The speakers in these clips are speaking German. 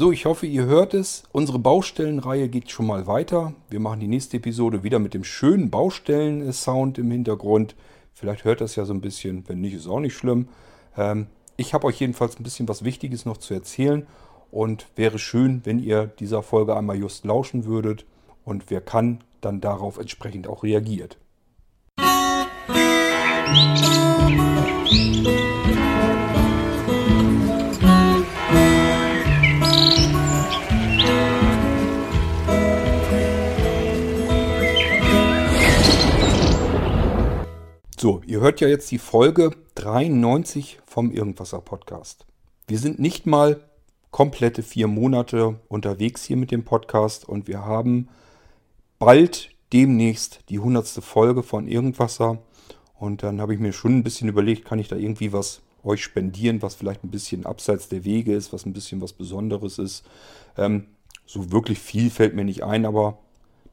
So, ich hoffe, ihr hört es. Unsere Baustellenreihe geht schon mal weiter. Wir machen die nächste Episode wieder mit dem schönen Baustellen-Sound im Hintergrund. Vielleicht hört das ja so ein bisschen. Wenn nicht, ist auch nicht schlimm. Ähm, ich habe euch jedenfalls ein bisschen was Wichtiges noch zu erzählen. Und wäre schön, wenn ihr dieser Folge einmal just lauschen würdet. Und wer kann, dann darauf entsprechend auch reagiert. So, ihr hört ja jetzt die Folge 93 vom Irgendwasser Podcast. Wir sind nicht mal komplette vier Monate unterwegs hier mit dem Podcast und wir haben bald demnächst die hundertste Folge von Irgendwasser. Und dann habe ich mir schon ein bisschen überlegt, kann ich da irgendwie was euch spendieren, was vielleicht ein bisschen abseits der Wege ist, was ein bisschen was Besonderes ist. Ähm, so wirklich viel fällt mir nicht ein, aber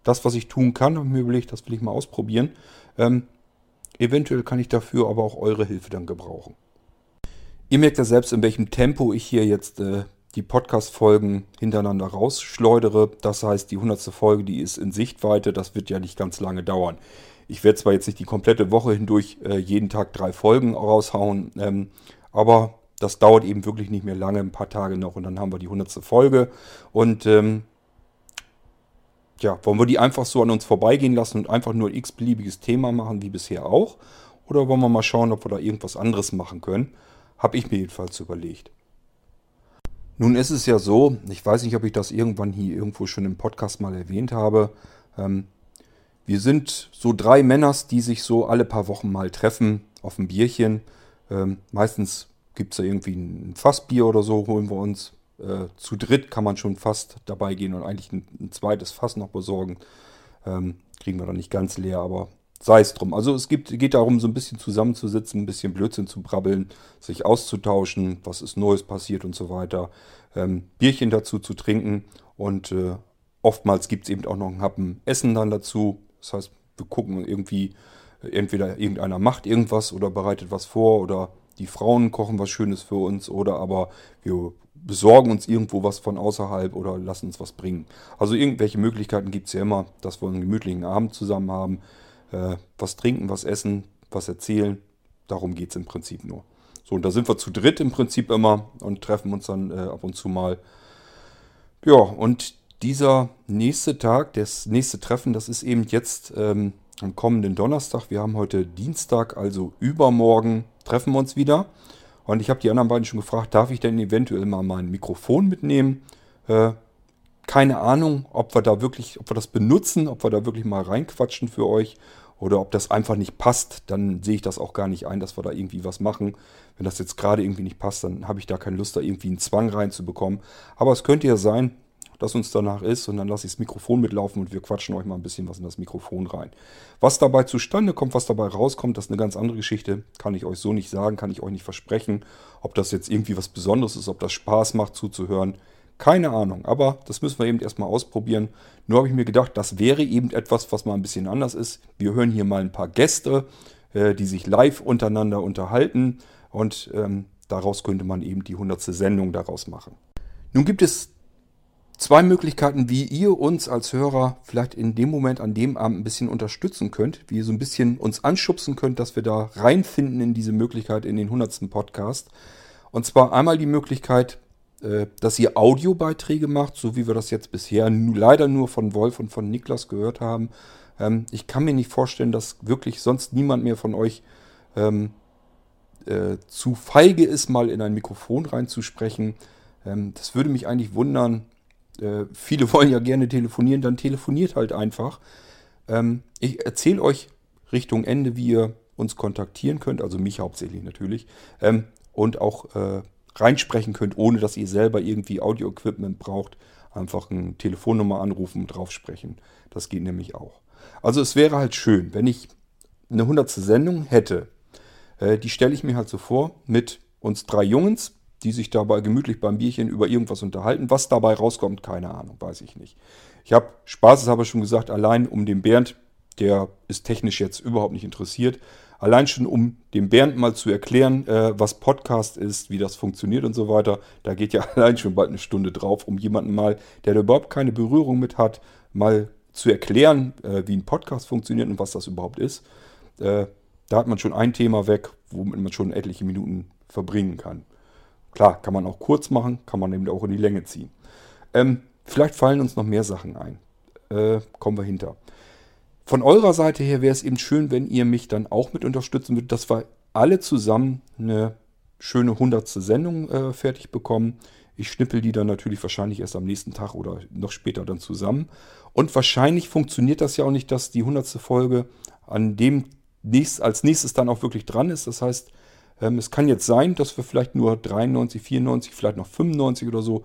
das, was ich tun kann, habe ich mir überlegt, das will ich mal ausprobieren. Ähm, Eventuell kann ich dafür aber auch eure Hilfe dann gebrauchen. Ihr merkt ja selbst, in welchem Tempo ich hier jetzt äh, die Podcast-Folgen hintereinander rausschleudere. Das heißt, die 100. Folge, die ist in Sichtweite. Das wird ja nicht ganz lange dauern. Ich werde zwar jetzt nicht die komplette Woche hindurch äh, jeden Tag drei Folgen raushauen, ähm, aber das dauert eben wirklich nicht mehr lange, ein paar Tage noch und dann haben wir die 100. Folge. Und ähm, ja, wollen wir die einfach so an uns vorbeigehen lassen und einfach nur ein x-beliebiges Thema machen, wie bisher auch? Oder wollen wir mal schauen, ob wir da irgendwas anderes machen können? Habe ich mir jedenfalls überlegt. Nun ist es ja so, ich weiß nicht, ob ich das irgendwann hier irgendwo schon im Podcast mal erwähnt habe. Ähm, wir sind so drei Männers, die sich so alle paar Wochen mal treffen auf ein Bierchen. Ähm, meistens gibt es da irgendwie ein Fassbier oder so, holen wir uns. Äh, zu dritt kann man schon fast dabei gehen und eigentlich ein, ein zweites Fass noch besorgen. Ähm, kriegen wir dann nicht ganz leer, aber sei es drum. Also es gibt, geht darum, so ein bisschen zusammenzusitzen, ein bisschen Blödsinn zu brabbeln, sich auszutauschen, was ist Neues passiert und so weiter. Ähm, Bierchen dazu zu trinken und äh, oftmals gibt es eben auch noch ein Happen Essen dann dazu. Das heißt, wir gucken irgendwie, entweder irgendeiner macht irgendwas oder bereitet was vor oder die Frauen kochen was Schönes für uns oder aber wir besorgen uns irgendwo was von außerhalb oder lassen uns was bringen. Also irgendwelche Möglichkeiten gibt es ja immer, dass wir einen gemütlichen Abend zusammen haben, äh, was trinken, was essen, was erzählen. Darum geht es im Prinzip nur. So, und da sind wir zu dritt im Prinzip immer und treffen uns dann äh, ab und zu mal. Ja, und dieser nächste Tag, das nächste Treffen, das ist eben jetzt ähm, am kommenden Donnerstag. Wir haben heute Dienstag, also übermorgen treffen wir uns wieder. Und ich habe die anderen beiden schon gefragt, darf ich denn eventuell mal mein Mikrofon mitnehmen? Äh, keine Ahnung, ob wir da wirklich, ob wir das benutzen, ob wir da wirklich mal reinquatschen für euch oder ob das einfach nicht passt, dann sehe ich das auch gar nicht ein, dass wir da irgendwie was machen. Wenn das jetzt gerade irgendwie nicht passt, dann habe ich da keine Lust, da irgendwie einen Zwang reinzubekommen. Aber es könnte ja sein, dass uns danach ist und dann lasse ich das Mikrofon mitlaufen und wir quatschen euch mal ein bisschen was in das Mikrofon rein. Was dabei zustande kommt, was dabei rauskommt, das ist eine ganz andere Geschichte. Kann ich euch so nicht sagen, kann ich euch nicht versprechen. Ob das jetzt irgendwie was Besonderes ist, ob das Spaß macht zuzuhören, keine Ahnung. Aber das müssen wir eben erstmal ausprobieren. Nur habe ich mir gedacht, das wäre eben etwas, was mal ein bisschen anders ist. Wir hören hier mal ein paar Gäste, äh, die sich live untereinander unterhalten und ähm, daraus könnte man eben die hundertste Sendung daraus machen. Nun gibt es zwei Möglichkeiten, wie ihr uns als Hörer vielleicht in dem Moment an dem Abend ein bisschen unterstützen könnt, wie ihr so ein bisschen uns anschubsen könnt, dass wir da reinfinden in diese Möglichkeit in den 100. Podcast. Und zwar einmal die Möglichkeit, äh, dass ihr Audiobeiträge macht, so wie wir das jetzt bisher leider nur von Wolf und von Niklas gehört haben. Ähm, ich kann mir nicht vorstellen, dass wirklich sonst niemand mehr von euch ähm, äh, zu feige ist, mal in ein Mikrofon reinzusprechen. Ähm, das würde mich eigentlich wundern, äh, viele wollen ja gerne telefonieren, dann telefoniert halt einfach. Ähm, ich erzähle euch Richtung Ende, wie ihr uns kontaktieren könnt, also mich hauptsächlich natürlich, ähm, und auch äh, reinsprechen könnt, ohne dass ihr selber irgendwie Audio-Equipment braucht. Einfach eine Telefonnummer anrufen und drauf sprechen. Das geht nämlich auch. Also es wäre halt schön, wenn ich eine 100. Sendung hätte. Äh, die stelle ich mir halt so vor mit uns drei Jungs, die sich dabei gemütlich beim Bierchen über irgendwas unterhalten. Was dabei rauskommt, keine Ahnung, weiß ich nicht. Ich habe Spaß, habe schon gesagt, allein um den Bernd, der ist technisch jetzt überhaupt nicht interessiert, Allein schon, um dem Bernd mal zu erklären, äh, was Podcast ist, wie das funktioniert und so weiter. Da geht ja allein schon bald eine Stunde drauf, um jemanden mal, der da überhaupt keine Berührung mit hat, mal zu erklären, äh, wie ein Podcast funktioniert und was das überhaupt ist. Äh, da hat man schon ein Thema weg, womit man schon etliche Minuten verbringen kann. Klar, kann man auch kurz machen, kann man eben auch in die Länge ziehen. Ähm, vielleicht fallen uns noch mehr Sachen ein. Äh, kommen wir hinter. Von eurer Seite her wäre es eben schön, wenn ihr mich dann auch mit unterstützen würdet, dass wir alle zusammen eine schöne hundertste Sendung äh, fertig bekommen. Ich schnippel die dann natürlich wahrscheinlich erst am nächsten Tag oder noch später dann zusammen. Und wahrscheinlich funktioniert das ja auch nicht, dass die hundertste Folge an dem nächst, als nächstes dann auch wirklich dran ist. Das heißt, es kann jetzt sein, dass wir vielleicht nur 93, 94, vielleicht noch 95 oder so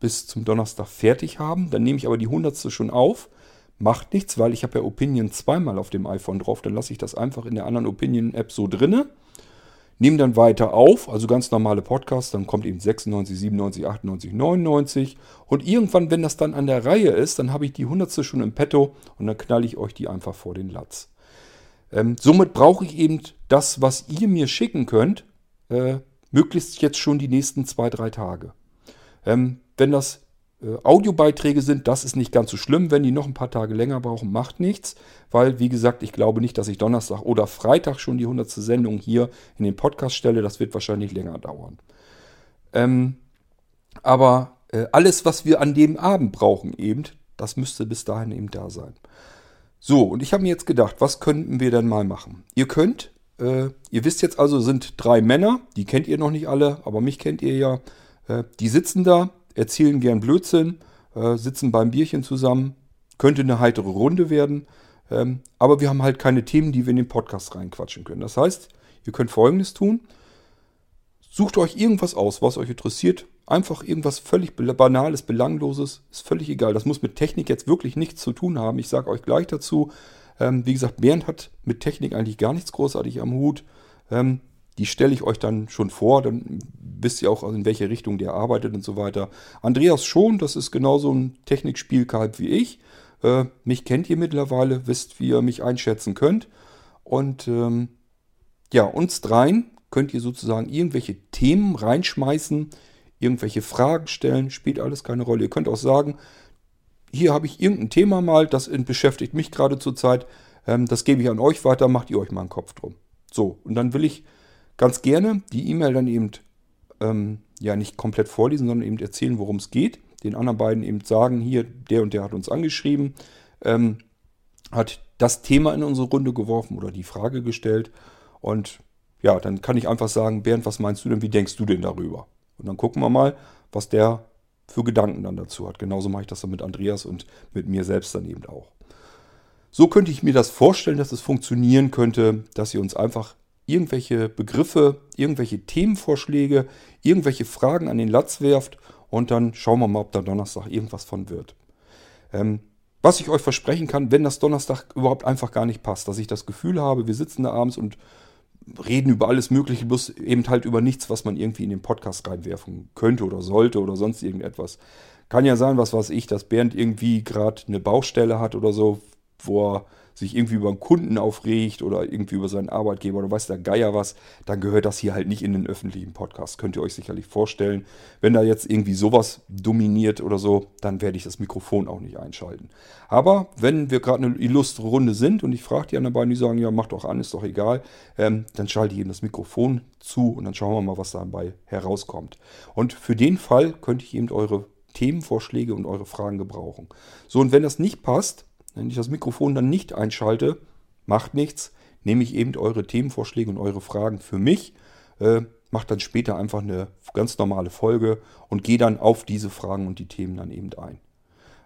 bis zum Donnerstag fertig haben. Dann nehme ich aber die hundertste schon auf Macht nichts, weil ich habe ja Opinion zweimal auf dem iPhone drauf. Dann lasse ich das einfach in der anderen Opinion-App so drinne. Nehme dann weiter auf, also ganz normale Podcasts, dann kommt eben 96, 97, 98, 99. Und irgendwann, wenn das dann an der Reihe ist, dann habe ich die 100. schon im Petto und dann knalle ich euch die einfach vor den Latz. Ähm, somit brauche ich eben das, was ihr mir schicken könnt, äh, möglichst jetzt schon die nächsten zwei, drei Tage. Ähm, wenn das äh, Audiobeiträge sind, das ist nicht ganz so schlimm. Wenn die noch ein paar Tage länger brauchen, macht nichts. Weil, wie gesagt, ich glaube nicht, dass ich Donnerstag oder Freitag schon die 100. Sendung hier in den Podcast stelle. Das wird wahrscheinlich länger dauern. Ähm, aber äh, alles, was wir an dem Abend brauchen, eben, das müsste bis dahin eben da sein. So, und ich habe mir jetzt gedacht, was könnten wir denn mal machen? Ihr könnt, äh, ihr wisst jetzt also, sind drei Männer, die kennt ihr noch nicht alle, aber mich kennt ihr ja. Äh, die sitzen da, erzählen gern Blödsinn, äh, sitzen beim Bierchen zusammen. Könnte eine heitere Runde werden. Ähm, aber wir haben halt keine Themen, die wir in den Podcast reinquatschen können. Das heißt, ihr könnt Folgendes tun. Sucht euch irgendwas aus, was euch interessiert. Einfach irgendwas völlig Banales, Belangloses. Ist völlig egal. Das muss mit Technik jetzt wirklich nichts zu tun haben. Ich sage euch gleich dazu. Ähm, wie gesagt, Bernd hat mit Technik eigentlich gar nichts großartig am Hut. Ähm, die stelle ich euch dann schon vor, dann wisst ihr auch, in welche Richtung der arbeitet und so weiter. Andreas schon, das ist genauso ein Technikspielkalb wie ich. Äh, mich kennt ihr mittlerweile, wisst, wie ihr mich einschätzen könnt. Und ähm, ja, uns dreien könnt ihr sozusagen irgendwelche Themen reinschmeißen, irgendwelche Fragen stellen, spielt alles keine Rolle. Ihr könnt auch sagen, hier habe ich irgendein Thema mal, das beschäftigt mich gerade zurzeit, ähm, das gebe ich an euch weiter, macht ihr euch mal einen Kopf drum. So, und dann will ich ganz gerne die E-Mail dann eben ähm, ja nicht komplett vorlesen, sondern eben erzählen, worum es geht. Den anderen beiden eben sagen, hier, der und der hat uns angeschrieben, ähm, hat das Thema in unsere Runde geworfen oder die Frage gestellt. Und ja, dann kann ich einfach sagen, Bernd, was meinst du denn, wie denkst du denn darüber? Und dann gucken wir mal, was der für Gedanken dann dazu hat. Genauso mache ich das dann mit Andreas und mit mir selbst dann eben auch. So könnte ich mir das vorstellen, dass es funktionieren könnte, dass ihr uns einfach irgendwelche Begriffe, irgendwelche Themenvorschläge, irgendwelche Fragen an den Latz werft und dann schauen wir mal, ob da Donnerstag irgendwas von wird. Ähm, was ich euch versprechen kann, wenn das Donnerstag überhaupt einfach gar nicht passt, dass ich das Gefühl habe, wir sitzen da abends und reden über alles Mögliche, bloß eben halt über nichts, was man irgendwie in den Podcast reinwerfen könnte oder sollte oder sonst irgendetwas. Kann ja sein, was weiß ich, dass Bernd irgendwie gerade eine Baustelle hat oder so, wo er sich irgendwie über einen Kunden aufregt oder irgendwie über seinen Arbeitgeber oder weiß der Geier was, dann gehört das hier halt nicht in den öffentlichen Podcast. Könnt ihr euch sicherlich vorstellen. Wenn da jetzt irgendwie sowas dominiert oder so, dann werde ich das Mikrofon auch nicht einschalten. Aber wenn wir gerade eine illustre Runde sind und ich frage die anderen beiden, die sagen, ja, mach doch an, ist doch egal, ähm, dann schalte ich eben das Mikrofon zu und dann schauen wir mal, was dabei herauskommt. Und für den Fall könnte ich eben eure Themenvorschläge und eure Fragen gebrauchen. So, und wenn das nicht passt, wenn ich das Mikrofon dann nicht einschalte, macht nichts, nehme ich eben eure Themenvorschläge und eure Fragen für mich, äh, mache dann später einfach eine ganz normale Folge und gehe dann auf diese Fragen und die Themen dann eben ein.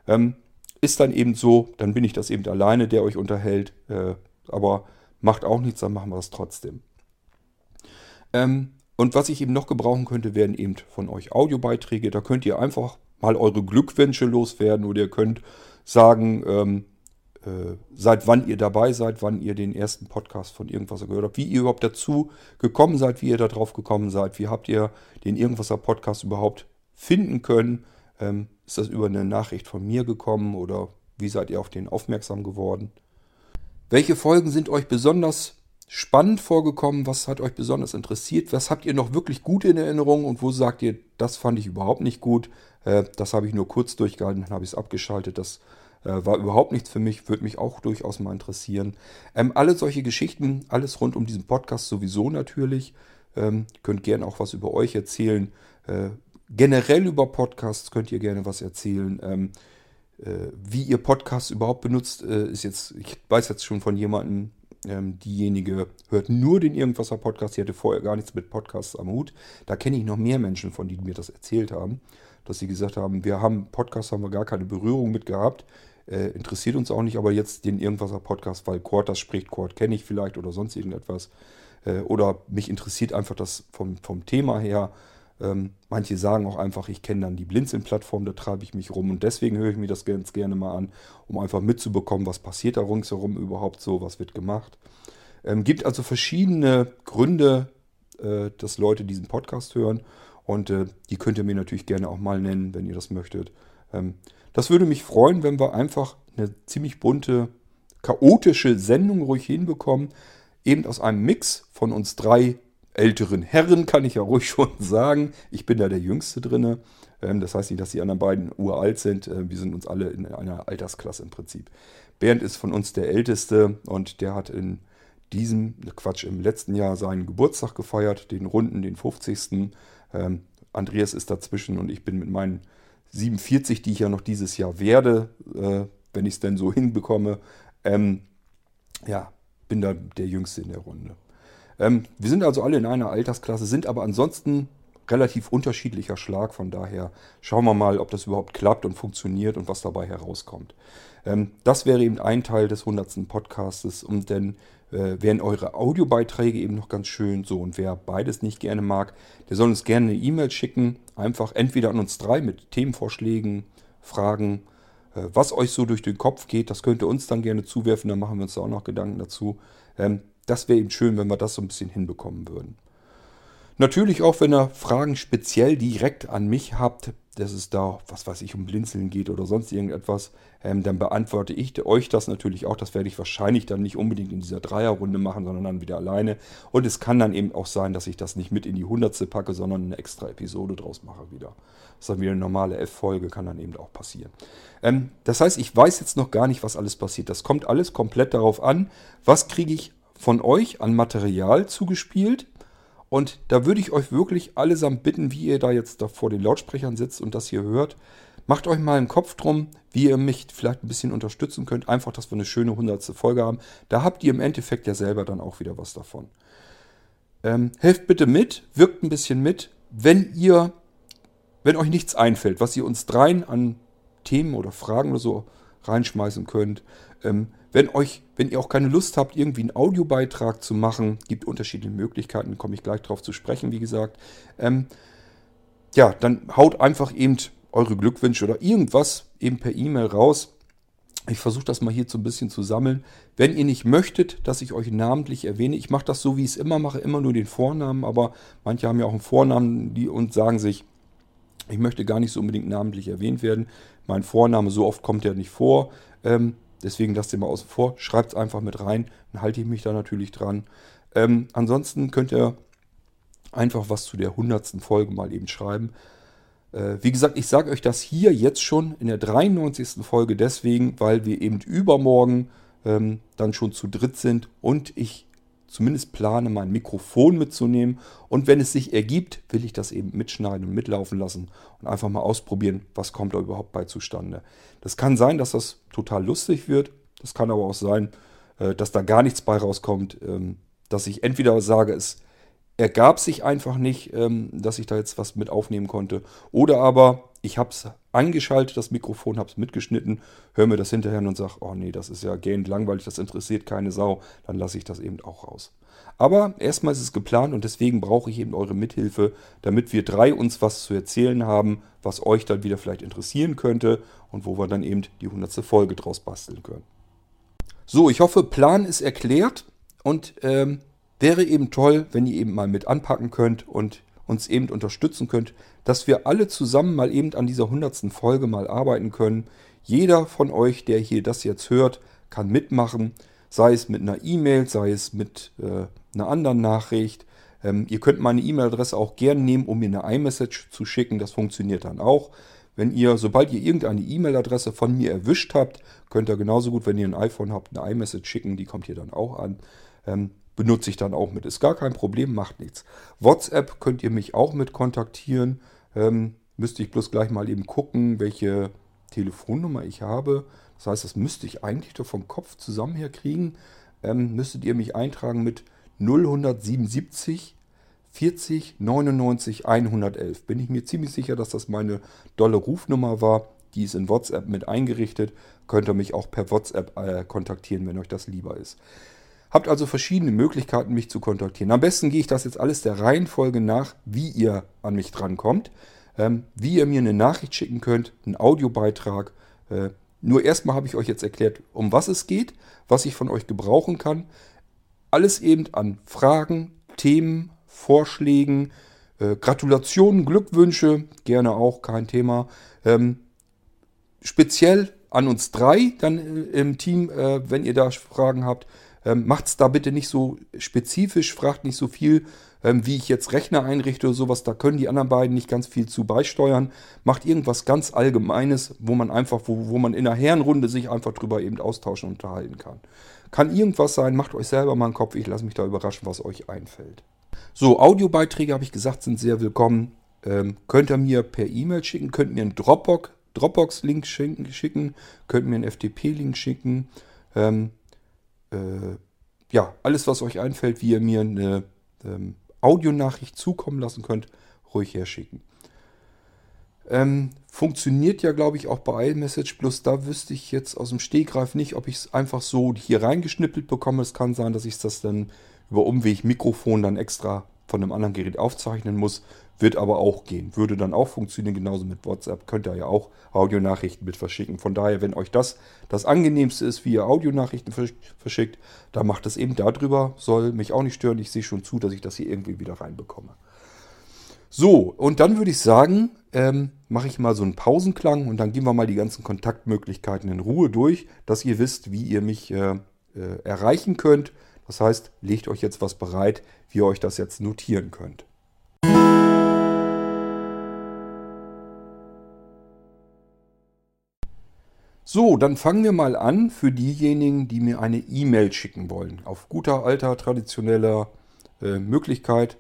Ähm, ist dann eben so, dann bin ich das eben alleine, der euch unterhält, äh, aber macht auch nichts, dann machen wir es trotzdem. Ähm, und was ich eben noch gebrauchen könnte, wären eben von euch Audiobeiträge. Da könnt ihr einfach mal eure Glückwünsche loswerden oder ihr könnt sagen, ähm, äh, seit wann ihr dabei seid, wann ihr den ersten Podcast von Irgendwasser gehört habt, wie ihr überhaupt dazu gekommen seid, wie ihr da drauf gekommen seid, wie habt ihr den Irgendwasser Podcast überhaupt finden können. Ähm, ist das über eine Nachricht von mir gekommen oder wie seid ihr auf den aufmerksam geworden? Welche Folgen sind euch besonders spannend vorgekommen? Was hat euch besonders interessiert? Was habt ihr noch wirklich gut in Erinnerung und wo sagt ihr, das fand ich überhaupt nicht gut? Äh, das habe ich nur kurz durchgehalten, dann habe ich es abgeschaltet. Das äh, war überhaupt nichts für mich, würde mich auch durchaus mal interessieren. Ähm, alle solche Geschichten, alles rund um diesen Podcast sowieso natürlich. Ähm, könnt gerne auch was über euch erzählen. Äh, generell über Podcasts könnt ihr gerne was erzählen. Ähm, äh, wie ihr Podcasts überhaupt benutzt, äh, ist jetzt, ich weiß jetzt schon von jemandem, ähm, diejenige hört nur den Irgendwasser Podcast, die hatte vorher gar nichts mit Podcasts am Hut. Da kenne ich noch mehr Menschen von, die mir das erzählt haben, dass sie gesagt haben, wir haben Podcasts, haben wir gar keine Berührung mit gehabt. Äh, interessiert uns auch nicht, aber jetzt den Irgendwasser Podcast, weil Quart das spricht, Quart kenne ich vielleicht oder sonst irgendetwas. Äh, oder mich interessiert einfach das vom, vom Thema her. Ähm, manche sagen auch einfach, ich kenne dann die Blinzeln-Plattform, da treibe ich mich rum und deswegen höre ich mir das ganz gerne mal an, um einfach mitzubekommen, was passiert da ringsherum überhaupt so, was wird gemacht. Ähm, gibt also verschiedene Gründe, äh, dass Leute diesen Podcast hören und äh, die könnt ihr mir natürlich gerne auch mal nennen, wenn ihr das möchtet. Ähm, das würde mich freuen, wenn wir einfach eine ziemlich bunte, chaotische Sendung ruhig hinbekommen, eben aus einem Mix von uns drei älteren Herren, kann ich ja ruhig schon sagen. Ich bin da der Jüngste drinne. Ähm, das heißt nicht, dass die anderen beiden uralt sind. Ähm, wir sind uns alle in einer Altersklasse im Prinzip. Bernd ist von uns der Älteste und der hat in diesem, Quatsch, im letzten Jahr seinen Geburtstag gefeiert, den runden, den 50. Ähm, Andreas ist dazwischen und ich bin mit meinen 47, die ich ja noch dieses Jahr werde, äh, wenn ich es denn so hinbekomme, ja, bin da der Jüngste in der Runde. Ähm, wir sind also alle in einer Altersklasse, sind aber ansonsten relativ unterschiedlicher Schlag. Von daher schauen wir mal, ob das überhaupt klappt und funktioniert und was dabei herauskommt. Ähm, das wäre eben ein Teil des 100. Podcastes. Und dann äh, wären eure Audiobeiträge eben noch ganz schön. So, und wer beides nicht gerne mag, der soll uns gerne eine E-Mail schicken. Einfach entweder an uns drei mit Themenvorschlägen, Fragen, äh, was euch so durch den Kopf geht. Das könnt ihr uns dann gerne zuwerfen. Dann machen wir uns da auch noch Gedanken dazu. Ähm, das wäre eben schön, wenn wir das so ein bisschen hinbekommen würden. Natürlich auch, wenn ihr Fragen speziell direkt an mich habt, dass es da, was weiß ich, um Blinzeln geht oder sonst irgendetwas, ähm, dann beantworte ich euch das natürlich auch. Das werde ich wahrscheinlich dann nicht unbedingt in dieser Dreierrunde machen, sondern dann wieder alleine. Und es kann dann eben auch sein, dass ich das nicht mit in die Hundertste packe, sondern eine extra Episode draus mache wieder. Das ist dann wieder eine normale F-Folge, kann dann eben auch passieren. Ähm, das heißt, ich weiß jetzt noch gar nicht, was alles passiert. Das kommt alles komplett darauf an, was kriege ich von euch an Material zugespielt. Und da würde ich euch wirklich allesamt bitten, wie ihr da jetzt da vor den Lautsprechern sitzt und das hier hört. Macht euch mal einen Kopf drum, wie ihr mich vielleicht ein bisschen unterstützen könnt. Einfach, dass wir eine schöne hundertste Folge haben. Da habt ihr im Endeffekt ja selber dann auch wieder was davon. Ähm, helft bitte mit, wirkt ein bisschen mit. Wenn ihr, wenn euch nichts einfällt, was ihr uns dreien an Themen oder Fragen oder so reinschmeißen könnt, ähm, wenn euch, wenn ihr auch keine Lust habt, irgendwie einen Audiobeitrag zu machen, gibt unterschiedliche Möglichkeiten, komme ich gleich drauf zu sprechen, wie gesagt. Ähm, ja, dann haut einfach eben eure Glückwünsche oder irgendwas eben per E-Mail raus. Ich versuche das mal hier so ein bisschen zu sammeln. Wenn ihr nicht möchtet, dass ich euch namentlich erwähne, ich mache das so, wie ich es immer mache, immer nur den Vornamen, aber manche haben ja auch einen Vornamen die, und sagen sich, ich möchte gar nicht so unbedingt namentlich erwähnt werden. Mein Vorname, so oft kommt er nicht vor. Ähm, Deswegen lasst ihr mal außen vor. Schreibt es einfach mit rein. Dann halte ich mich da natürlich dran. Ähm, ansonsten könnt ihr einfach was zu der 100. Folge mal eben schreiben. Äh, wie gesagt, ich sage euch das hier jetzt schon in der 93. Folge deswegen, weil wir eben übermorgen ähm, dann schon zu dritt sind und ich zumindest plane, mein Mikrofon mitzunehmen. Und wenn es sich ergibt, will ich das eben mitschneiden und mitlaufen lassen und einfach mal ausprobieren, was kommt da überhaupt bei zustande. Das kann sein, dass das total lustig wird. Das kann aber auch sein, äh, dass da gar nichts bei rauskommt. Ähm, dass ich entweder sage, es ergab sich einfach nicht, ähm, dass ich da jetzt was mit aufnehmen konnte. Oder aber ich habe es angeschaltet, das Mikrofon, habe es mitgeschnitten, höre mir das hinterher und sage, oh nee, das ist ja gähnend langweilig, das interessiert keine Sau, dann lasse ich das eben auch raus. Aber erstmal ist es geplant und deswegen brauche ich eben eure Mithilfe, damit wir drei uns was zu erzählen haben, was euch dann wieder vielleicht interessieren könnte und wo wir dann eben die hundertste Folge draus basteln können. So, ich hoffe, Plan ist erklärt und ähm, wäre eben toll, wenn ihr eben mal mit anpacken könnt und uns eben unterstützen könnt, dass wir alle zusammen mal eben an dieser hundertsten Folge mal arbeiten können. Jeder von euch, der hier das jetzt hört, kann mitmachen. sei es mit einer E-Mail, sei es mit äh, einer anderen Nachricht. Ähm, ihr könnt meine E-Mail-Adresse auch gerne nehmen, um mir eine iMessage zu schicken. Das funktioniert dann auch. Wenn ihr, sobald ihr irgendeine E-Mail-Adresse von mir erwischt habt, könnt ihr genauso gut, wenn ihr ein iPhone habt, eine iMessage schicken. Die kommt hier dann auch an. Ähm, benutze ich dann auch mit. Ist gar kein Problem, macht nichts. WhatsApp könnt ihr mich auch mit kontaktieren. Ähm, müsste ich bloß gleich mal eben gucken, welche Telefonnummer ich habe. Das heißt, das müsste ich eigentlich doch vom Kopf zusammen herkriegen. Ähm, müsstet ihr mich eintragen mit 0177 40 99 111. Bin ich mir ziemlich sicher, dass das meine dolle Rufnummer war. Die ist in WhatsApp mit eingerichtet. Könnt ihr mich auch per WhatsApp äh, kontaktieren, wenn euch das lieber ist. Habt also verschiedene Möglichkeiten, mich zu kontaktieren. Am besten gehe ich das jetzt alles der Reihenfolge nach, wie ihr an mich drankommt. Ähm, wie ihr mir eine Nachricht schicken könnt, einen Audiobeitrag. Äh, nur erstmal habe ich euch jetzt erklärt, um was es geht, was ich von euch gebrauchen kann. Alles eben an Fragen, Themen, Vorschlägen, äh, Gratulationen, Glückwünsche, gerne auch, kein Thema. Ähm, speziell an uns drei dann äh, im Team, äh, wenn ihr da Fragen habt. Ähm, Macht es da bitte nicht so spezifisch, fragt nicht so viel, ähm, wie ich jetzt Rechner einrichte oder sowas. Da können die anderen beiden nicht ganz viel zu beisteuern. Macht irgendwas ganz Allgemeines, wo man einfach, wo, wo man in einer Herrenrunde sich einfach drüber eben austauschen und unterhalten kann. Kann irgendwas sein, macht euch selber mal einen Kopf. Ich lasse mich da überraschen, was euch einfällt. So, Audiobeiträge, habe ich gesagt, sind sehr willkommen. Ähm, könnt ihr mir per E-Mail schicken, könnt mir einen Dropbox, Dropbox-Link schicken, schicken, könnt mir einen FTP-Link schicken. Ähm, äh, ja, alles, was euch einfällt, wie ihr mir eine ähm, Audionachricht zukommen lassen könnt, ruhig herschicken. Ähm, funktioniert ja, glaube ich, auch bei iMessage, bloß da wüsste ich jetzt aus dem Stegreif nicht, ob ich es einfach so hier reingeschnippelt bekomme. Es kann sein, dass ich das dann über Umweg Mikrofon dann extra von einem anderen Gerät aufzeichnen muss. Wird aber auch gehen. Würde dann auch funktionieren, genauso mit WhatsApp. Könnt ihr ja auch Audionachrichten mit verschicken. Von daher, wenn euch das das angenehmste ist, wie ihr Audionachrichten verschickt, dann macht es eben darüber. Soll mich auch nicht stören. Ich sehe schon zu, dass ich das hier irgendwie wieder reinbekomme. So, und dann würde ich sagen, ähm, mache ich mal so einen Pausenklang und dann gehen wir mal die ganzen Kontaktmöglichkeiten in Ruhe durch, dass ihr wisst, wie ihr mich äh, äh, erreichen könnt. Das heißt, legt euch jetzt was bereit, wie ihr euch das jetzt notieren könnt. So, dann fangen wir mal an für diejenigen, die mir eine E-Mail schicken wollen. Auf guter, alter, traditioneller äh, Möglichkeit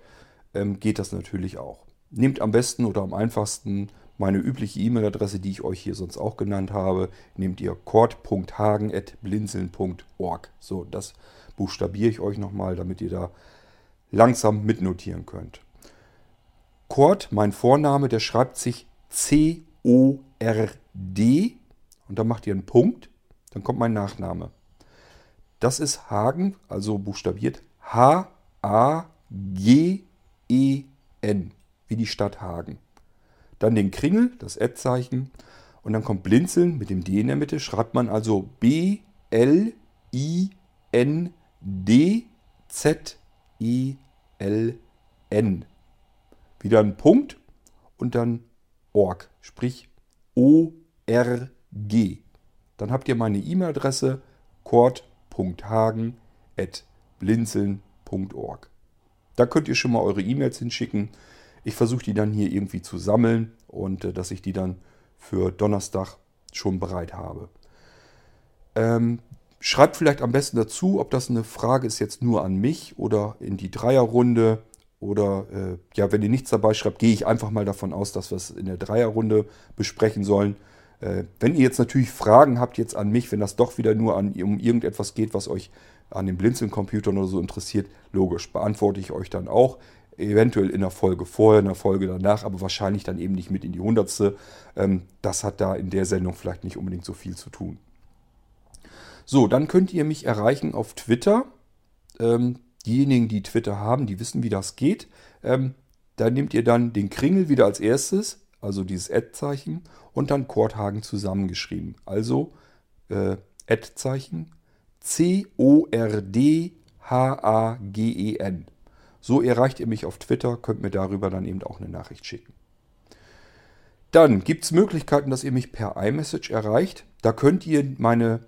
ähm, geht das natürlich auch. Nehmt am besten oder am einfachsten meine übliche E-Mail-Adresse, die ich euch hier sonst auch genannt habe. Nehmt ihr cord.hagen.blinzeln.org. So, das buchstabiere ich euch nochmal, damit ihr da langsam mitnotieren könnt. Cord, mein Vorname, der schreibt sich C-O-R-D und dann macht ihr einen Punkt, dann kommt mein Nachname. Das ist Hagen, also buchstabiert H-A-G-E-N, wie die Stadt Hagen. Dann den Kringel, das Ad-Zeichen und dann kommt Blinzeln mit dem D in der Mitte, schreibt man also B-L-I-N-D-Z-E-L-N. Wieder ein Punkt und dann org, sprich O-R-G. G. Dann habt ihr meine E-Mail-Adresse kord.hagen.blinzeln.org. Da könnt ihr schon mal eure E-Mails hinschicken. Ich versuche die dann hier irgendwie zu sammeln und äh, dass ich die dann für Donnerstag schon bereit habe. Ähm, schreibt vielleicht am besten dazu, ob das eine Frage ist jetzt nur an mich oder in die Dreierrunde. Oder äh, ja, wenn ihr nichts dabei schreibt, gehe ich einfach mal davon aus, dass wir es in der Dreierrunde besprechen sollen. Äh, wenn ihr jetzt natürlich Fragen habt jetzt an mich, wenn das doch wieder nur an, um irgendetwas geht, was euch an den Blinzeln-Computern oder so interessiert, logisch, beantworte ich euch dann auch. Eventuell in der Folge vorher, in der Folge danach, aber wahrscheinlich dann eben nicht mit in die Hundertste. Ähm, das hat da in der Sendung vielleicht nicht unbedingt so viel zu tun. So, dann könnt ihr mich erreichen auf Twitter. Ähm, diejenigen, die Twitter haben, die wissen, wie das geht. Ähm, da nehmt ihr dann den Kringel wieder als erstes, also dieses Ad-Zeichen, und dann Korthagen zusammengeschrieben. Also äh, Ad-Zeichen C-O-R-D-H-A-G-E-N. So erreicht ihr mich auf Twitter, könnt mir darüber dann eben auch eine Nachricht schicken. Dann gibt es Möglichkeiten, dass ihr mich per iMessage erreicht. Da könnt ihr meine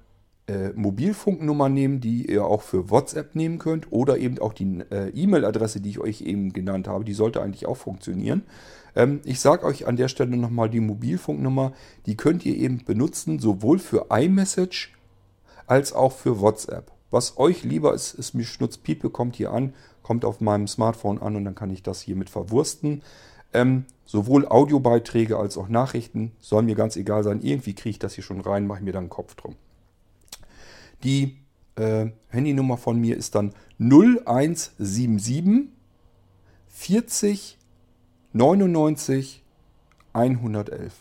äh, Mobilfunknummer nehmen, die ihr auch für WhatsApp nehmen könnt oder eben auch die äh, E-Mail-Adresse, die ich euch eben genannt habe. Die sollte eigentlich auch funktionieren. Ähm, ich sage euch an der Stelle nochmal die Mobilfunknummer. Die könnt ihr eben benutzen, sowohl für iMessage als auch für WhatsApp. Was euch lieber ist, ist mir Schnutzpiepe, kommt hier an, kommt auf meinem Smartphone an und dann kann ich das hiermit verwursten. Ähm, sowohl Audiobeiträge als auch Nachrichten soll mir ganz egal sein. Irgendwie kriege ich das hier schon rein, mache mir dann einen Kopf drum. Die äh, Handynummer von mir ist dann 0177 40 99 111.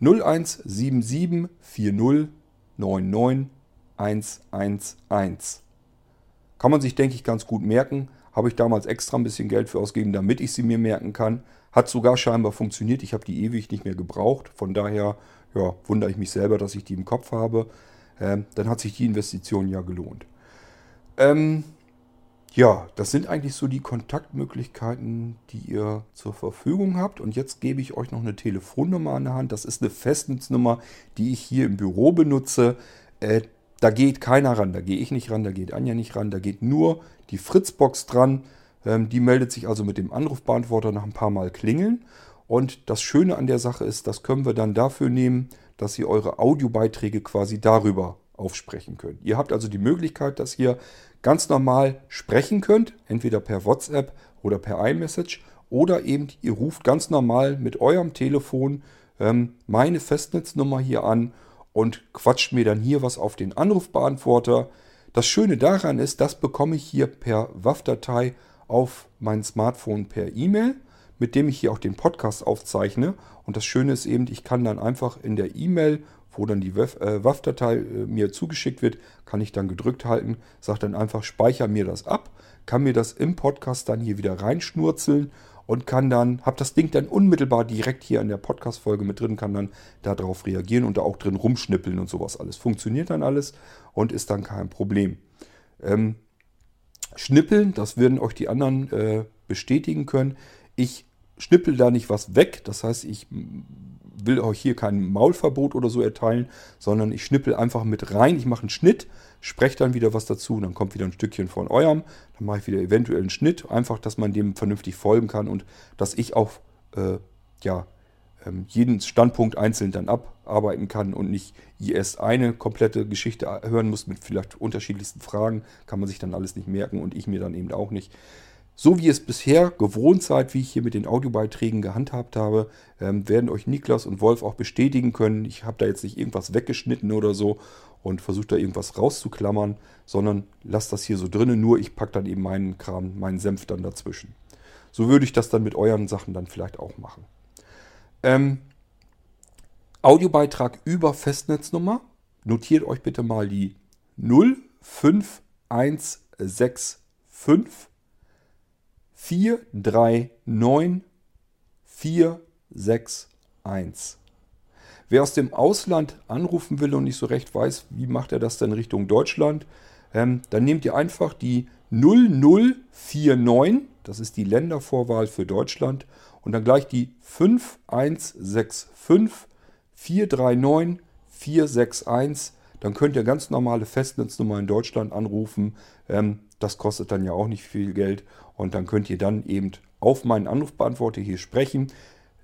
0177 40 99 111. Kann man sich, denke ich, ganz gut merken. Habe ich damals extra ein bisschen Geld für ausgegeben, damit ich sie mir merken kann. Hat sogar scheinbar funktioniert. Ich habe die ewig nicht mehr gebraucht. Von daher ja, wundere ich mich selber, dass ich die im Kopf habe dann hat sich die Investition ja gelohnt. Ähm, ja, das sind eigentlich so die Kontaktmöglichkeiten, die ihr zur Verfügung habt. Und jetzt gebe ich euch noch eine Telefonnummer an der Hand. Das ist eine Festnetznummer, die ich hier im Büro benutze. Äh, da geht keiner ran, da gehe ich nicht ran, da geht Anja nicht ran, da geht nur die Fritzbox dran. Ähm, die meldet sich also mit dem Anrufbeantworter nach ein paar Mal klingeln. Und das Schöne an der Sache ist, das können wir dann dafür nehmen, dass ihr eure Audiobeiträge quasi darüber aufsprechen könnt. Ihr habt also die Möglichkeit, dass ihr ganz normal sprechen könnt, entweder per WhatsApp oder per iMessage oder eben ihr ruft ganz normal mit eurem Telefon ähm, meine Festnetznummer hier an und quatscht mir dann hier was auf den Anrufbeantworter. Das Schöne daran ist, das bekomme ich hier per WAV-Datei auf mein Smartphone per E-Mail mit dem ich hier auch den Podcast aufzeichne. Und das Schöne ist eben, ich kann dann einfach in der E-Mail, wo dann die äh, äh, mir zugeschickt wird, kann ich dann gedrückt halten, sage dann einfach, speichere mir das ab, kann mir das im Podcast dann hier wieder reinschnurzeln und kann dann, habe das Ding dann unmittelbar direkt hier in der Podcast-Folge mit drin, kann dann darauf reagieren und da auch drin rumschnippeln und sowas alles. Funktioniert dann alles und ist dann kein Problem. Ähm, Schnippeln, das werden euch die anderen äh, bestätigen können. Ich schnippel da nicht was weg. Das heißt, ich will euch hier kein Maulverbot oder so erteilen, sondern ich schnippel einfach mit rein. Ich mache einen Schnitt, spreche dann wieder was dazu, dann kommt wieder ein Stückchen von eurem. Dann mache ich wieder eventuell einen Schnitt, einfach, dass man dem vernünftig folgen kann und dass ich auch äh, ja, ähm, jeden Standpunkt einzeln dann abarbeiten kann und nicht erst eine komplette Geschichte hören muss mit vielleicht unterschiedlichsten Fragen. Kann man sich dann alles nicht merken und ich mir dann eben auch nicht. So wie es bisher gewohnt seid, wie ich hier mit den Audiobeiträgen gehandhabt habe, ähm, werden euch Niklas und Wolf auch bestätigen können. Ich habe da jetzt nicht irgendwas weggeschnitten oder so und versucht da irgendwas rauszuklammern, sondern lasst das hier so drinnen. Nur ich packe dann eben meinen Kram, meinen Senf dann dazwischen. So würde ich das dann mit euren Sachen dann vielleicht auch machen. Ähm, Audiobeitrag über Festnetznummer. Notiert euch bitte mal die 05165 439 461. Wer aus dem Ausland anrufen will und nicht so recht weiß, wie macht er das denn Richtung Deutschland, ähm, dann nehmt ihr einfach die 0049, das ist die Ländervorwahl für Deutschland, und dann gleich die 5165 439 461. Dann könnt ihr ganz normale Festnetznummer in Deutschland anrufen. Ähm, das kostet dann ja auch nicht viel Geld. Und dann könnt ihr dann eben auf meinen Anrufbeantworter hier sprechen.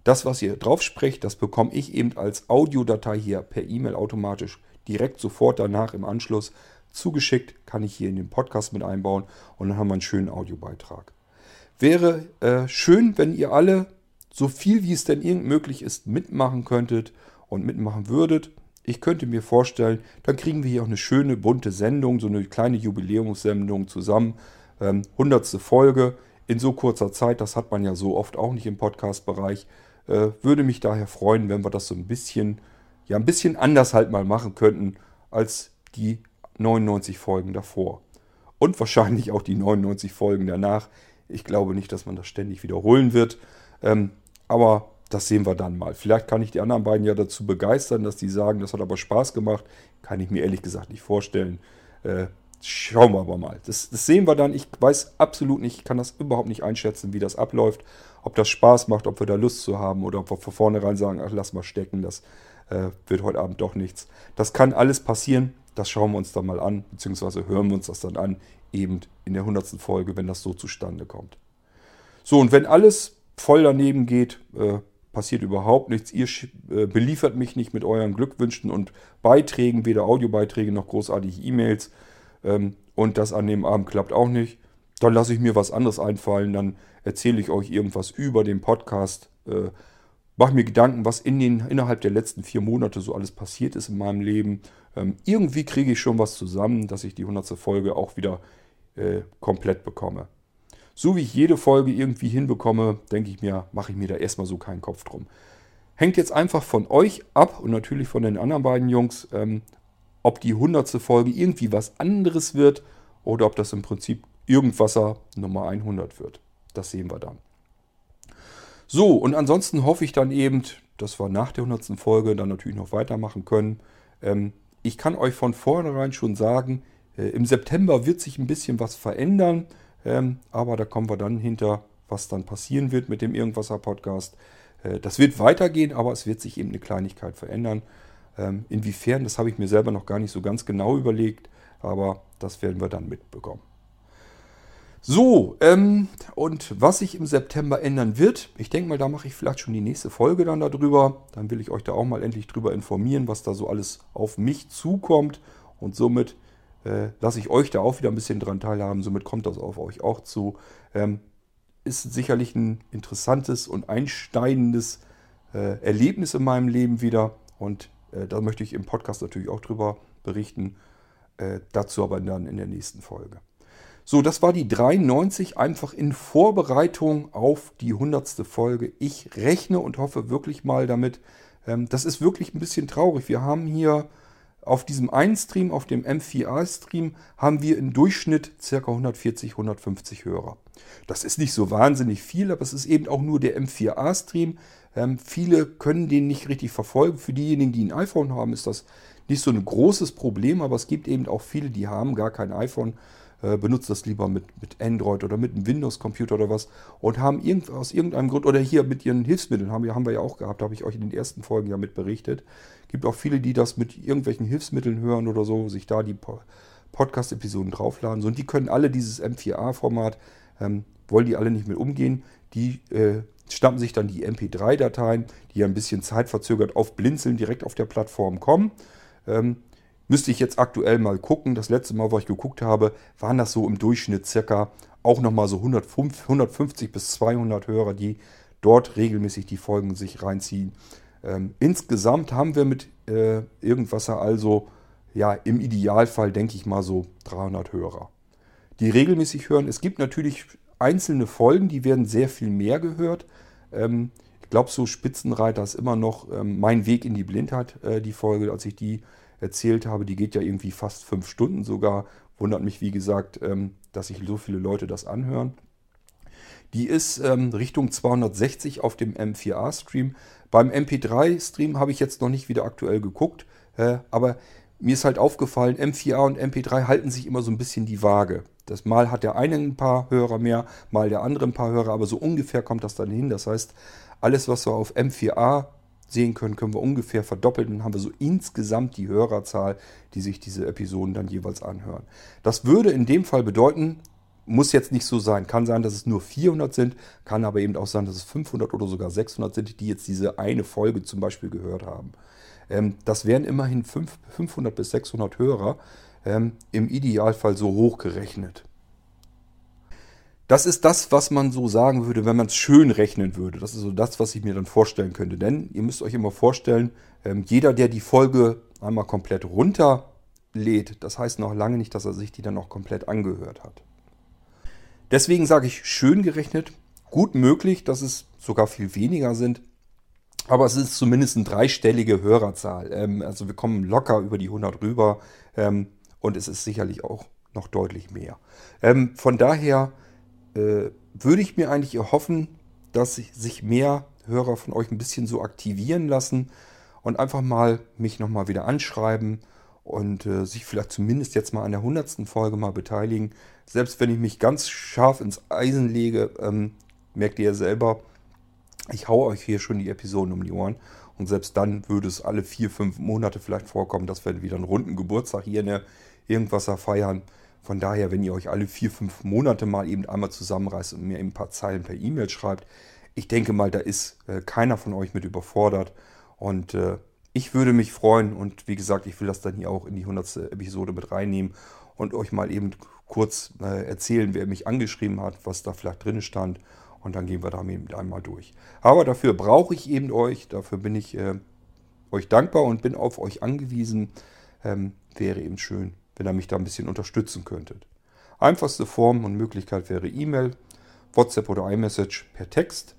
Das, was ihr drauf sprecht, das bekomme ich eben als Audiodatei hier per E-Mail automatisch direkt sofort danach im Anschluss zugeschickt. Kann ich hier in den Podcast mit einbauen und dann haben wir einen schönen Audiobeitrag. Wäre äh, schön, wenn ihr alle so viel wie es denn irgend möglich ist mitmachen könntet und mitmachen würdet. Ich könnte mir vorstellen, dann kriegen wir hier auch eine schöne bunte Sendung, so eine kleine Jubiläumssendung zusammen ähm, hundertste Folge in so kurzer Zeit, das hat man ja so oft auch nicht im Podcast-Bereich. Äh, würde mich daher freuen, wenn wir das so ein bisschen, ja, ein bisschen anders halt mal machen könnten als die 99 Folgen davor. Und wahrscheinlich auch die 99 Folgen danach. Ich glaube nicht, dass man das ständig wiederholen wird. Ähm, aber das sehen wir dann mal. Vielleicht kann ich die anderen beiden ja dazu begeistern, dass die sagen, das hat aber Spaß gemacht. Kann ich mir ehrlich gesagt nicht vorstellen. Äh, Schauen wir aber mal. Das, das, sehen wir dann. Ich weiß absolut nicht, ich kann das überhaupt nicht einschätzen, wie das abläuft. Ob das Spaß macht, ob wir da Lust zu haben oder ob wir von vornherein sagen, ach, lass mal stecken, das äh, wird heute Abend doch nichts. Das kann alles passieren. das schauen wir uns dann mal an, beziehungsweise hören wir uns das dann an, eben in der 100. Folge, wenn das so zustande kommt. So, und wenn alles voll daneben geht, äh, passiert überhaupt nichts. Ihr äh, beliefert mich nicht mit euren Glückwünschen und Beiträgen, weder Audiobeiträge noch großartige E-Mails. Ähm, und das an dem Abend klappt auch nicht. Dann lasse ich mir was anderes einfallen. Dann erzähle ich euch irgendwas über den Podcast. Äh, mache mir Gedanken, was in den, innerhalb der letzten vier Monate so alles passiert ist in meinem Leben. Ähm, irgendwie kriege ich schon was zusammen, dass ich die 100. Folge auch wieder äh, komplett bekomme. So wie ich jede Folge irgendwie hinbekomme, denke ich mir, mache ich mir da erstmal so keinen Kopf drum. Hängt jetzt einfach von euch ab und natürlich von den anderen beiden Jungs, ähm, ob die 100. Folge irgendwie was anderes wird oder ob das im Prinzip Irgendwasser Nummer 100 wird. Das sehen wir dann. So, und ansonsten hoffe ich dann eben, dass wir nach der 100. Folge dann natürlich noch weitermachen können. Ähm, ich kann euch von vornherein schon sagen, äh, im September wird sich ein bisschen was verändern. Ähm, aber da kommen wir dann hinter, was dann passieren wird mit dem Irgendwasser Podcast. Äh, das wird weitergehen, aber es wird sich eben eine Kleinigkeit verändern. Ähm, inwiefern, das habe ich mir selber noch gar nicht so ganz genau überlegt, aber das werden wir dann mitbekommen. So, ähm, und was sich im September ändern wird, ich denke mal, da mache ich vielleicht schon die nächste Folge dann darüber. Dann will ich euch da auch mal endlich drüber informieren, was da so alles auf mich zukommt. Und somit äh, lasse ich euch da auch wieder ein bisschen dran teilhaben. Somit kommt das auf euch auch zu. Ähm, ist sicherlich ein interessantes und einsteinendes äh, Erlebnis in meinem Leben wieder. Und äh, da möchte ich im Podcast natürlich auch drüber berichten. Äh, dazu aber dann in der nächsten Folge. So, das war die 93, einfach in Vorbereitung auf die 100. Folge. Ich rechne und hoffe wirklich mal damit. Ähm, das ist wirklich ein bisschen traurig. Wir haben hier auf diesem einen Stream, auf dem M4A-Stream, haben wir im Durchschnitt ca. 140, 150 Hörer. Das ist nicht so wahnsinnig viel, aber es ist eben auch nur der M4A-Stream. Ähm, viele können den nicht richtig verfolgen. Für diejenigen, die ein iPhone haben, ist das nicht so ein großes Problem, aber es gibt eben auch viele, die haben gar kein iPhone, äh, benutzen das lieber mit, mit Android oder mit einem Windows-Computer oder was und haben irgend, aus irgendeinem Grund, oder hier mit ihren Hilfsmitteln, haben, haben wir ja auch gehabt, habe ich euch in den ersten Folgen ja mit berichtet, gibt auch viele, die das mit irgendwelchen Hilfsmitteln hören oder so, sich da die Podcast-Episoden draufladen. So, und die können alle dieses M4A-Format, ähm, wollen die alle nicht mit umgehen. Die äh, stampfen sich dann die MP3-Dateien, die ja ein bisschen zeitverzögert auf Blinzeln direkt auf der Plattform kommen. Ähm, müsste ich jetzt aktuell mal gucken. Das letzte Mal, wo ich geguckt habe, waren das so im Durchschnitt circa auch nochmal so 150 bis 200 Hörer, die dort regelmäßig die Folgen sich reinziehen. Ähm, insgesamt haben wir mit äh, Irgendwasser also, ja, im Idealfall denke ich mal so 300 Hörer, die regelmäßig hören. Es gibt natürlich einzelne Folgen, die werden sehr viel mehr gehört. Ähm, ich glaube, so Spitzenreiter ist immer noch ähm, mein Weg in die Blindheit, äh, die Folge, als ich die erzählt habe. Die geht ja irgendwie fast fünf Stunden sogar. Wundert mich, wie gesagt, ähm, dass sich so viele Leute das anhören. Die ist ähm, Richtung 260 auf dem M4A-Stream. Beim MP3-Stream habe ich jetzt noch nicht wieder aktuell geguckt, aber mir ist halt aufgefallen, M4A und MP3 halten sich immer so ein bisschen die Waage. Das Mal hat der eine ein paar Hörer mehr, mal der andere ein paar Hörer, aber so ungefähr kommt das dann hin. Das heißt, alles, was wir auf M4A sehen können, können wir ungefähr verdoppeln. Dann haben wir so insgesamt die Hörerzahl, die sich diese Episoden dann jeweils anhören. Das würde in dem Fall bedeuten, muss jetzt nicht so sein. Kann sein, dass es nur 400 sind, kann aber eben auch sein, dass es 500 oder sogar 600 sind, die jetzt diese eine Folge zum Beispiel gehört haben. Ähm, das wären immerhin 500 bis 600 Hörer, ähm, im Idealfall so hochgerechnet. Das ist das, was man so sagen würde, wenn man es schön rechnen würde. Das ist so das, was ich mir dann vorstellen könnte. Denn ihr müsst euch immer vorstellen, ähm, jeder, der die Folge einmal komplett runterlädt, das heißt noch lange nicht, dass er sich die dann auch komplett angehört hat. Deswegen sage ich schön gerechnet, gut möglich, dass es sogar viel weniger sind. Aber es ist zumindest eine dreistellige Hörerzahl. Ähm, also wir kommen locker über die 100 rüber ähm, und es ist sicherlich auch noch deutlich mehr. Von daher äh, würde ich mir eigentlich erhoffen, dass sich mehr Hörer von euch ein bisschen so aktivieren lassen und einfach mal mich nochmal wieder anschreiben und äh, sich vielleicht zumindest jetzt mal an der hundertsten Folge mal beteiligen. Selbst wenn ich mich ganz scharf ins Eisen lege, ähm, merkt ihr ja selber, ich haue euch hier schon die Episoden um die Ohren Und selbst dann würde es alle vier, fünf Monate vielleicht vorkommen, dass wir wieder einen runden Geburtstag hier in der Irgendwasser feiern. Von daher, wenn ihr euch alle vier, fünf Monate mal eben einmal zusammenreißt und mir ein paar Zeilen per E-Mail schreibt, ich denke mal, da ist äh, keiner von euch mit überfordert. Und äh, ich würde mich freuen und wie gesagt, ich will das dann hier auch in die 100. Episode mit reinnehmen und euch mal eben kurz äh, erzählen, wer mich angeschrieben hat, was da vielleicht drin stand und dann gehen wir damit einmal durch. Aber dafür brauche ich eben euch, dafür bin ich äh, euch dankbar und bin auf euch angewiesen. Ähm, wäre eben schön, wenn ihr mich da ein bisschen unterstützen könntet. Einfachste Form und Möglichkeit wäre E-Mail, WhatsApp oder iMessage per Text.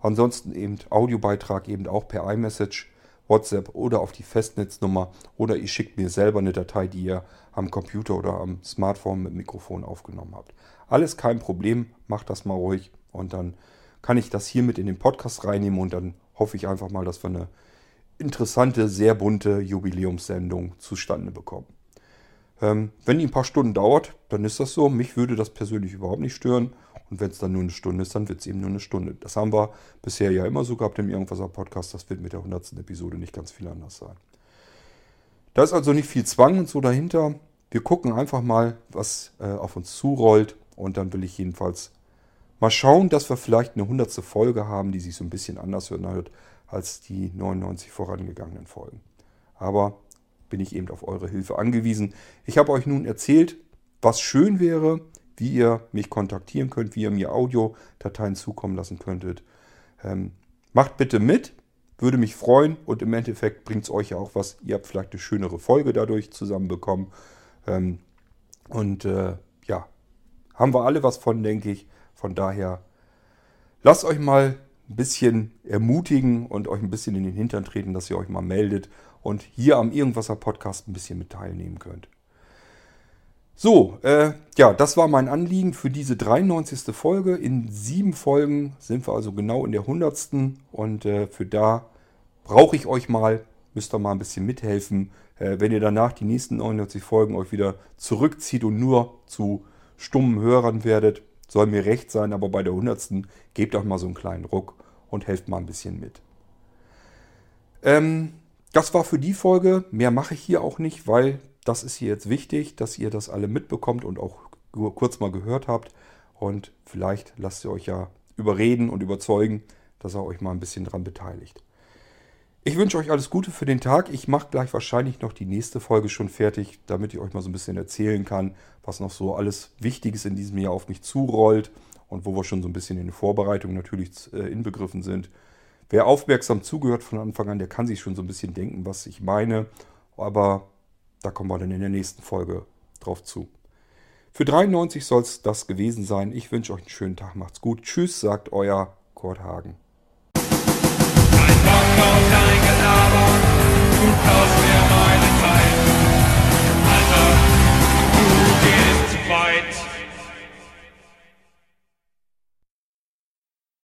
Ansonsten eben Audiobeitrag eben auch per iMessage WhatsApp oder auf die Festnetznummer oder ihr schickt mir selber eine Datei, die ihr am Computer oder am Smartphone mit Mikrofon aufgenommen habt. Alles kein Problem, macht das mal ruhig und dann kann ich das hier mit in den Podcast reinnehmen und dann hoffe ich einfach mal, dass wir eine interessante, sehr bunte Jubiläumssendung zustande bekommen. Ähm, wenn die ein paar Stunden dauert, dann ist das so. Mich würde das persönlich überhaupt nicht stören. Und wenn es dann nur eine Stunde ist, dann wird es eben nur eine Stunde. Das haben wir bisher ja immer so gehabt im Irgendwaser Podcast. Das wird mit der 100. Episode nicht ganz viel anders sein. Da ist also nicht viel Zwang und so dahinter. Wir gucken einfach mal, was äh, auf uns zurollt. Und dann will ich jedenfalls mal schauen, dass wir vielleicht eine 100. Folge haben, die sich so ein bisschen anders hört als die 99 vorangegangenen Folgen. Aber bin ich eben auf eure Hilfe angewiesen. Ich habe euch nun erzählt, was schön wäre, wie ihr mich kontaktieren könnt, wie ihr mir Audiodateien zukommen lassen könntet. Ähm, macht bitte mit, würde mich freuen und im Endeffekt bringt es euch ja auch was. Ihr habt vielleicht eine schönere Folge dadurch zusammenbekommen. Ähm, und äh, ja, haben wir alle was von, denke ich. Von daher lasst euch mal ein bisschen ermutigen und euch ein bisschen in den Hintern treten, dass ihr euch mal meldet und hier am Irgendwasser Podcast ein bisschen mit teilnehmen könnt. So, äh, ja, das war mein Anliegen für diese 93. Folge. In sieben Folgen sind wir also genau in der 100. Und äh, für da brauche ich euch mal, müsst ihr mal ein bisschen mithelfen. Äh, wenn ihr danach die nächsten 99 Folgen euch wieder zurückzieht und nur zu stummen Hörern werdet, soll mir recht sein, aber bei der 100. gebt euch mal so einen kleinen Ruck und helft mal ein bisschen mit. Ähm, das war für die Folge. Mehr mache ich hier auch nicht, weil das ist hier jetzt wichtig, dass ihr das alle mitbekommt und auch kurz mal gehört habt. Und vielleicht lasst ihr euch ja überreden und überzeugen, dass er euch mal ein bisschen dran beteiligt. Ich wünsche euch alles Gute für den Tag. Ich mache gleich wahrscheinlich noch die nächste Folge schon fertig, damit ich euch mal so ein bisschen erzählen kann, was noch so alles Wichtiges in diesem Jahr auf mich zurollt und wo wir schon so ein bisschen in der Vorbereitung natürlich äh, inbegriffen sind. Wer aufmerksam zugehört von Anfang an, der kann sich schon so ein bisschen denken, was ich meine. Aber da kommen wir dann in der nächsten Folge drauf zu. Für 93 soll es das gewesen sein. Ich wünsche euch einen schönen Tag. Macht's gut. Tschüss, sagt euer Kurt Hagen. Ein Bock auf dein Gelaber, du